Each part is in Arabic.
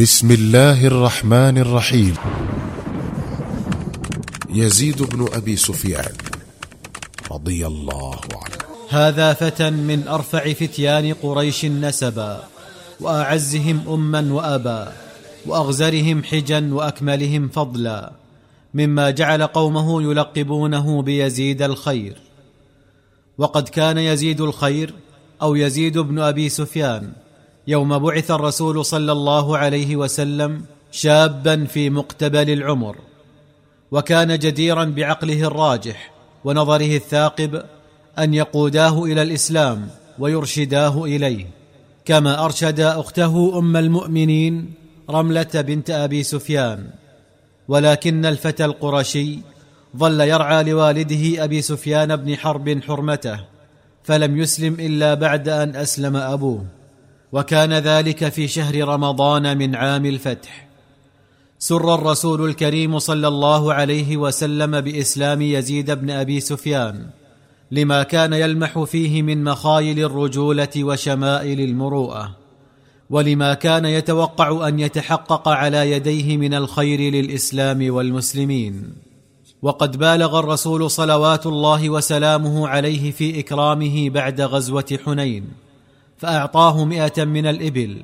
بسم الله الرحمن الرحيم. يزيد بن أبي سفيان رضي الله عنه. هذا فتى من أرفع فتيان قريش نسبا وأعزهم اما وابا وأغزرهم حجا وأكملهم فضلا مما جعل قومه يلقبونه بيزيد الخير. وقد كان يزيد الخير أو يزيد بن أبي سفيان. يوم بعث الرسول صلى الله عليه وسلم شابا في مقتبل العمر وكان جديرا بعقله الراجح ونظره الثاقب أن يقوداه إلى الإسلام ويرشداه إليه كما أرشد أخته أم المؤمنين رملة بنت أبي سفيان. ولكن الفتى القرشي ظل يرعى لوالده أبي سفيان بن حرب حرمته فلم يسلم إلا بعد أن أسلم أبوه. وكان ذلك في شهر رمضان من عام الفتح. سر الرسول الكريم صلى الله عليه وسلم بإسلام يزيد بن أبي سفيان لما كان يلمح فيه من مخايل الرجولة وشمائل المروءة ولما كان يتوقع أن يتحقق على يديه من الخير للإسلام والمسلمين. وقد بالغ الرسول صلوات الله وسلامه عليه في إكرامه بعد غزوة حنين. فأعطاه مائه من الإبل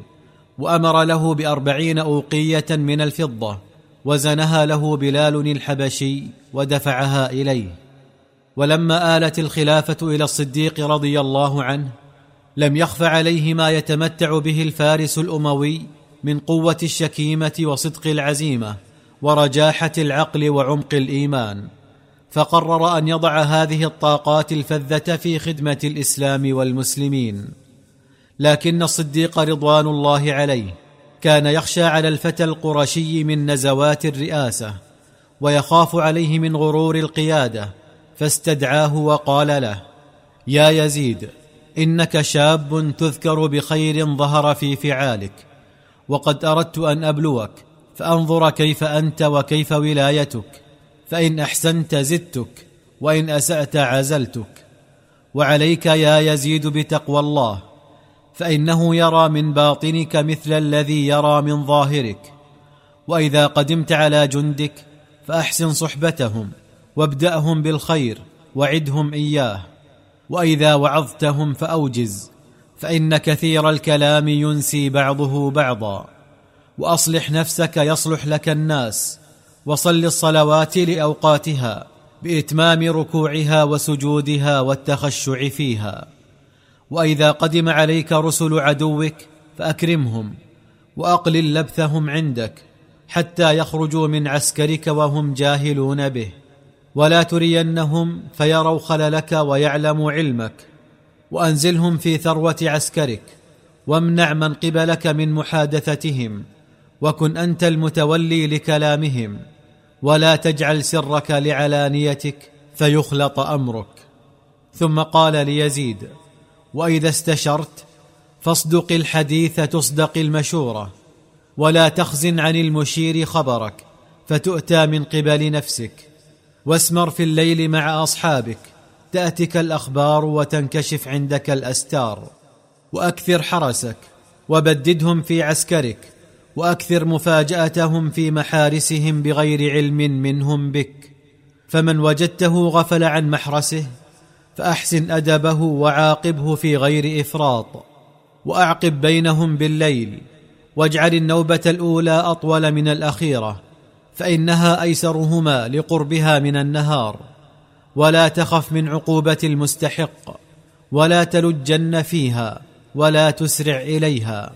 وأمر له بأربعين أوقية من الفضة وزنها له بلال الحبشي ودفعها إليه. ولما آلت الخلافة إلى الصديق رضي الله عنه لم يخف عليه ما يتمتع به الفارس الأموي من قوة الشكيمة وصدق العزيمة ورجاحة العقل وعمق الإيمان. فقرر أن يضع هذه الطاقات الفذة في خدمة الإسلام والمسلمين. لكن الصديق رضوان الله عليه كان يخشى على الفتى القرشي من نزوات الرئاسة ويخاف عليه من غرور القيادة فاستدعاه وقال له يا يزيد إنك شاب تذكر بخير ظهر في فعالك وقد أردت أن أبلوك فأنظر كيف أنت وكيف ولايتك فإن أحسنت زدتك وإن أسأت عزلتك وعليك يا يزيد بتقوى الله فإنه يرى من باطنك مثل الذي يرى من ظاهرك. وإذا قدمت على جندك فأحسن صحبتهم وابدأهم بالخير وعدهم إياه. وإذا وعظتهم فأوجز فإن كثير الكلام ينسي بعضه بعضا. وأصلح نفسك يصلح لك الناس وصل الصلوات لأوقاتها بإتمام ركوعها وسجودها والتخشع فيها. وإذا قدم عليك رسل عدوك فأكرمهم وأقلل لبثهم عندك حتى يخرجوا من عسكرك وهم جاهلون به. ولا ترينهم فيروا خللك ويعلموا علمك وأنزلهم في ثروة عسكرك وامنع من قبلك من محادثتهم وكن أنت المتولي لكلامهم ولا تجعل سرك لعلانيتك فيخلط أمرك. ثم قال ليزيد وإذا استشرت فاصدق الحديث تصدق المشورة ولا تخزن عن المشير خبرك فتؤتى من قبل نفسك. واسمر في الليل مع أصحابك تأتك الأخبار وتنكشف عندك الأستار. وأكثر حرسك وبددهم في عسكرك وأكثر مفاجأتهم في محارسهم بغير علم منهم بك. فمن وجدته غفل عن محرسه فأحسن أدبه وعاقبه في غير إفراط وأعقب بينهم بالليل واجعل النوبة الأولى أطول من الأخيرة فإنها أيسرهما لقربها من النهار. ولا تخف من عقوبة المستحق ولا تلجن فيها ولا تسرع إليها.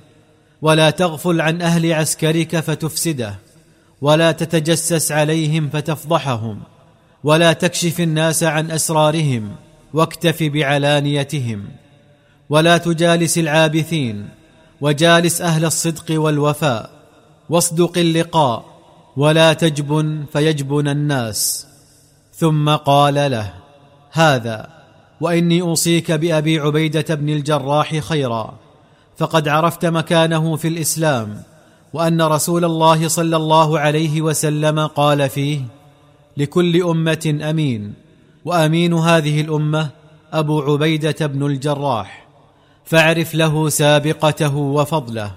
ولا تغفل عن أهل عسكرك فتفسده ولا تتجسس عليهم فتفضحهم ولا تكشف الناس عن أسرارهم. واكتف بعلانيتهم. ولا تجالس العابثين وجالس أهل الصدق والوفاء واصدق اللقاء ولا تجبن فيجبن الناس. ثم قال له هذا وإني أوصيك بأبي عبيدة بن الجراح خيرا فقد عرفت مكانه في الإسلام وأن رسول الله صلى الله عليه وسلم قال فيه لكل أمة أمين. وأمين هذه الأمة أبو عبيدة بن الجراح فاعرف له سابقته وفضله.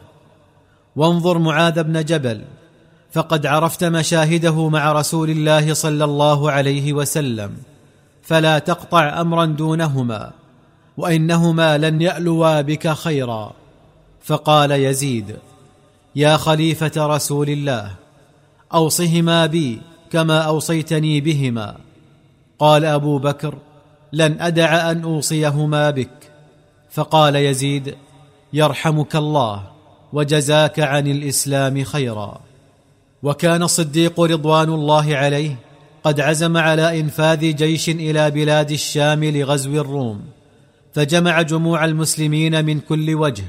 وانظر معاذ بن جبل فقد عرفت مشاهده مع رسول الله صلى الله عليه وسلم فلا تقطع أمرا دونهما وإنهما لن يألوا بك خيرا. فقال يزيد يا خليفة رسول الله أوصهما بي كما أوصيتني بهما. قال أبو بكر لن أدع أن أوصيهما بك. فقال يزيد يرحمك الله وجزاك عن الإسلام خيرا. وكان الصديق رضوان الله عليه قد عزم على إنفاذ جيش إلى بلاد الشام لغزو الروم فجمع جموع المسلمين من كل وجه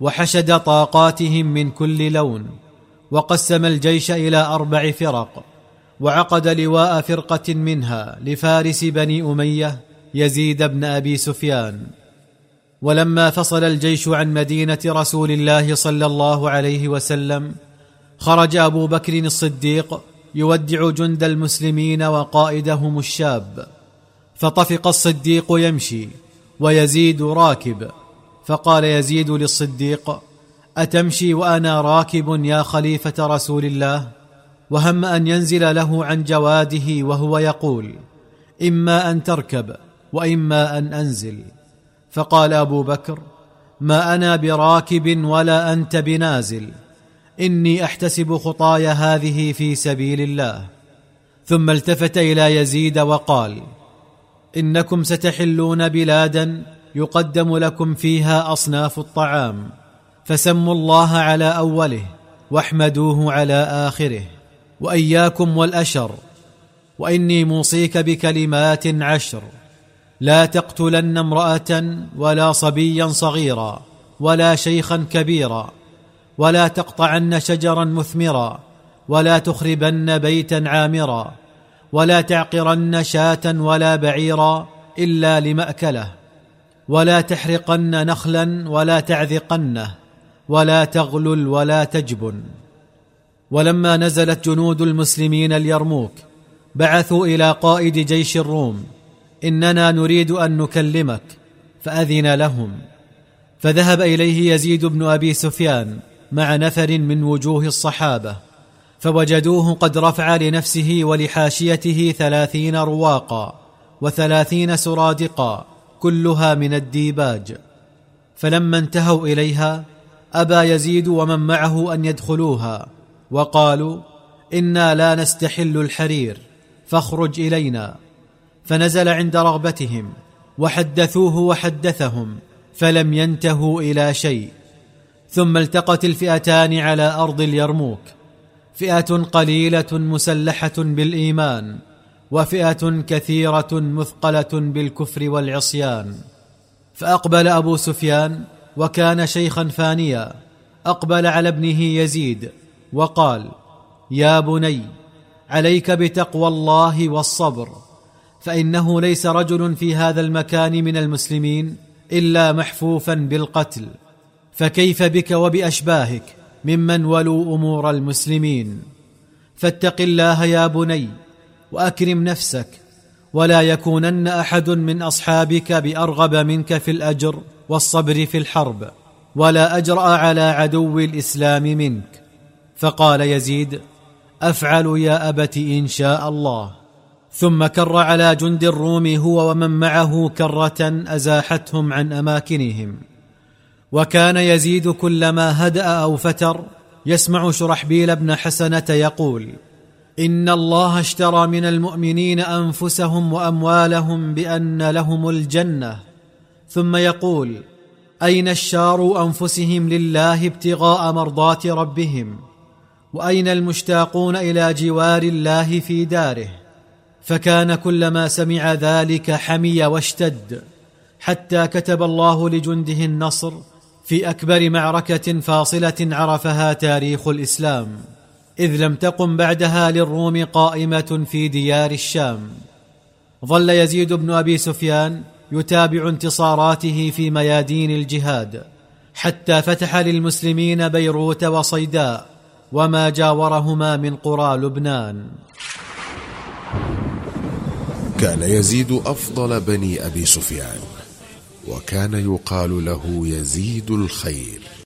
وحشد طاقاتهم من كل لون وقسم الجيش إلى أربع فرق. وعقد لواء فرقة منها لفارس بني أمية يزيد بن أبي سفيان. ولما فصل الجيش عن مدينة رسول الله صلى الله عليه وسلم خرج أبو بكر الصديق يودع جند المسلمين وقائدهم الشاب. فطفق الصديق يمشي ويزيد راكب. فقال يزيد للصديق أتمشي وأنا راكب يا خليفة رسول الله؟ وهم أن ينزل له عن جواده وهو يقول إما أن تركب وإما أن أنزل. فقال أبو بكر ما أنا براكب ولا أنت بنازل إني أحتسب خطاي هذه في سبيل الله. ثم التفت إلى يزيد وقال إنكم ستحلون بلادا يقدم لكم فيها أصناف الطعام فسموا الله على أوله واحمدوه على آخره. وإياكم والأشر وإني موصيك بكلمات عشر. لا تقتلن امرأة ولا صبيا صغيرا ولا شيخا كبيرا ولا تقطعن شجرا مثمرا ولا تخربن بيتا عامرا ولا تعقرن شاة ولا بعيرا إلا لمأكله ولا تحرقن نخلا ولا تعذقنه ولا تغلل ولا تجبن. ولما نزلت جنود المسلمين اليرموك بعثوا إلى قائد جيش الروم إننا نريد أن نكلمك فأذن لهم. فذهب إليه يزيد بن أبي سفيان مع نفر من وجوه الصحابة فوجدوه قد رفع لنفسه ولحاشيته ثلاثين رواقا وثلاثين سرادقا كلها من الديباج. فلما انتهوا إليها أبى يزيد ومن معه أن يدخلوها. وقالوا إنا لا نستحل الحرير فاخرج إلينا. فنزل عند رغبتهم وحدثوه وحدثهم فلم ينتهوا إلى شيء. ثم التقت الفئتان على أرض اليرموك فئة قليلة مسلحة بالإيمان وفئة كثيرة مثقلة بالكفر والعصيان. فأقبل أبو سفيان وكان شيخا فانيا أقبل على ابنه يزيد وقال يا بني عليك بتقوى الله والصبر فإنه ليس رجل في هذا المكان من المسلمين إلا محفوفا بالقتل. فكيف بك وبأشباهك ممن ولوا أمور المسلمين؟ فاتق الله يا بني وأكرم نفسك ولا يكونن أحد من أصحابك بأرغب منك في الأجر والصبر في الحرب ولا أجرأ على عدو الإسلام منك. فقال يزيد أفعل يا ابت إن شاء الله. ثم كر على جند الروم هو ومن معه كرة أزاحتهم عن أماكنهم. وكان يزيد كلما هدأ أو فتر يسمع شرحبيل بن حسنة يقول إن الله اشترى من المؤمنين أنفسهم وأموالهم بأن لهم الجنة. ثم يقول أين اشاروا أنفسهم لله ابتغاء مرضات ربهم؟ وأين المشتاقون إلى جوار الله في داره؟ فكان كلما سمع ذلك حمي واشتد حتى كتب الله لجنده النصر في أكبر معركة فاصلة عرفها تاريخ الإسلام إذ لم تقم بعدها للروم قائمة في ديار الشام. ظل يزيد بن أبي سفيان يتابع انتصاراته في ميادين الجهاد حتى فتح للمسلمين بيروت وصيداء. وما جاورهما من قرى لبنان. كان يزيد أفضل بني أبي سفيان وكان يقال له يزيد الخير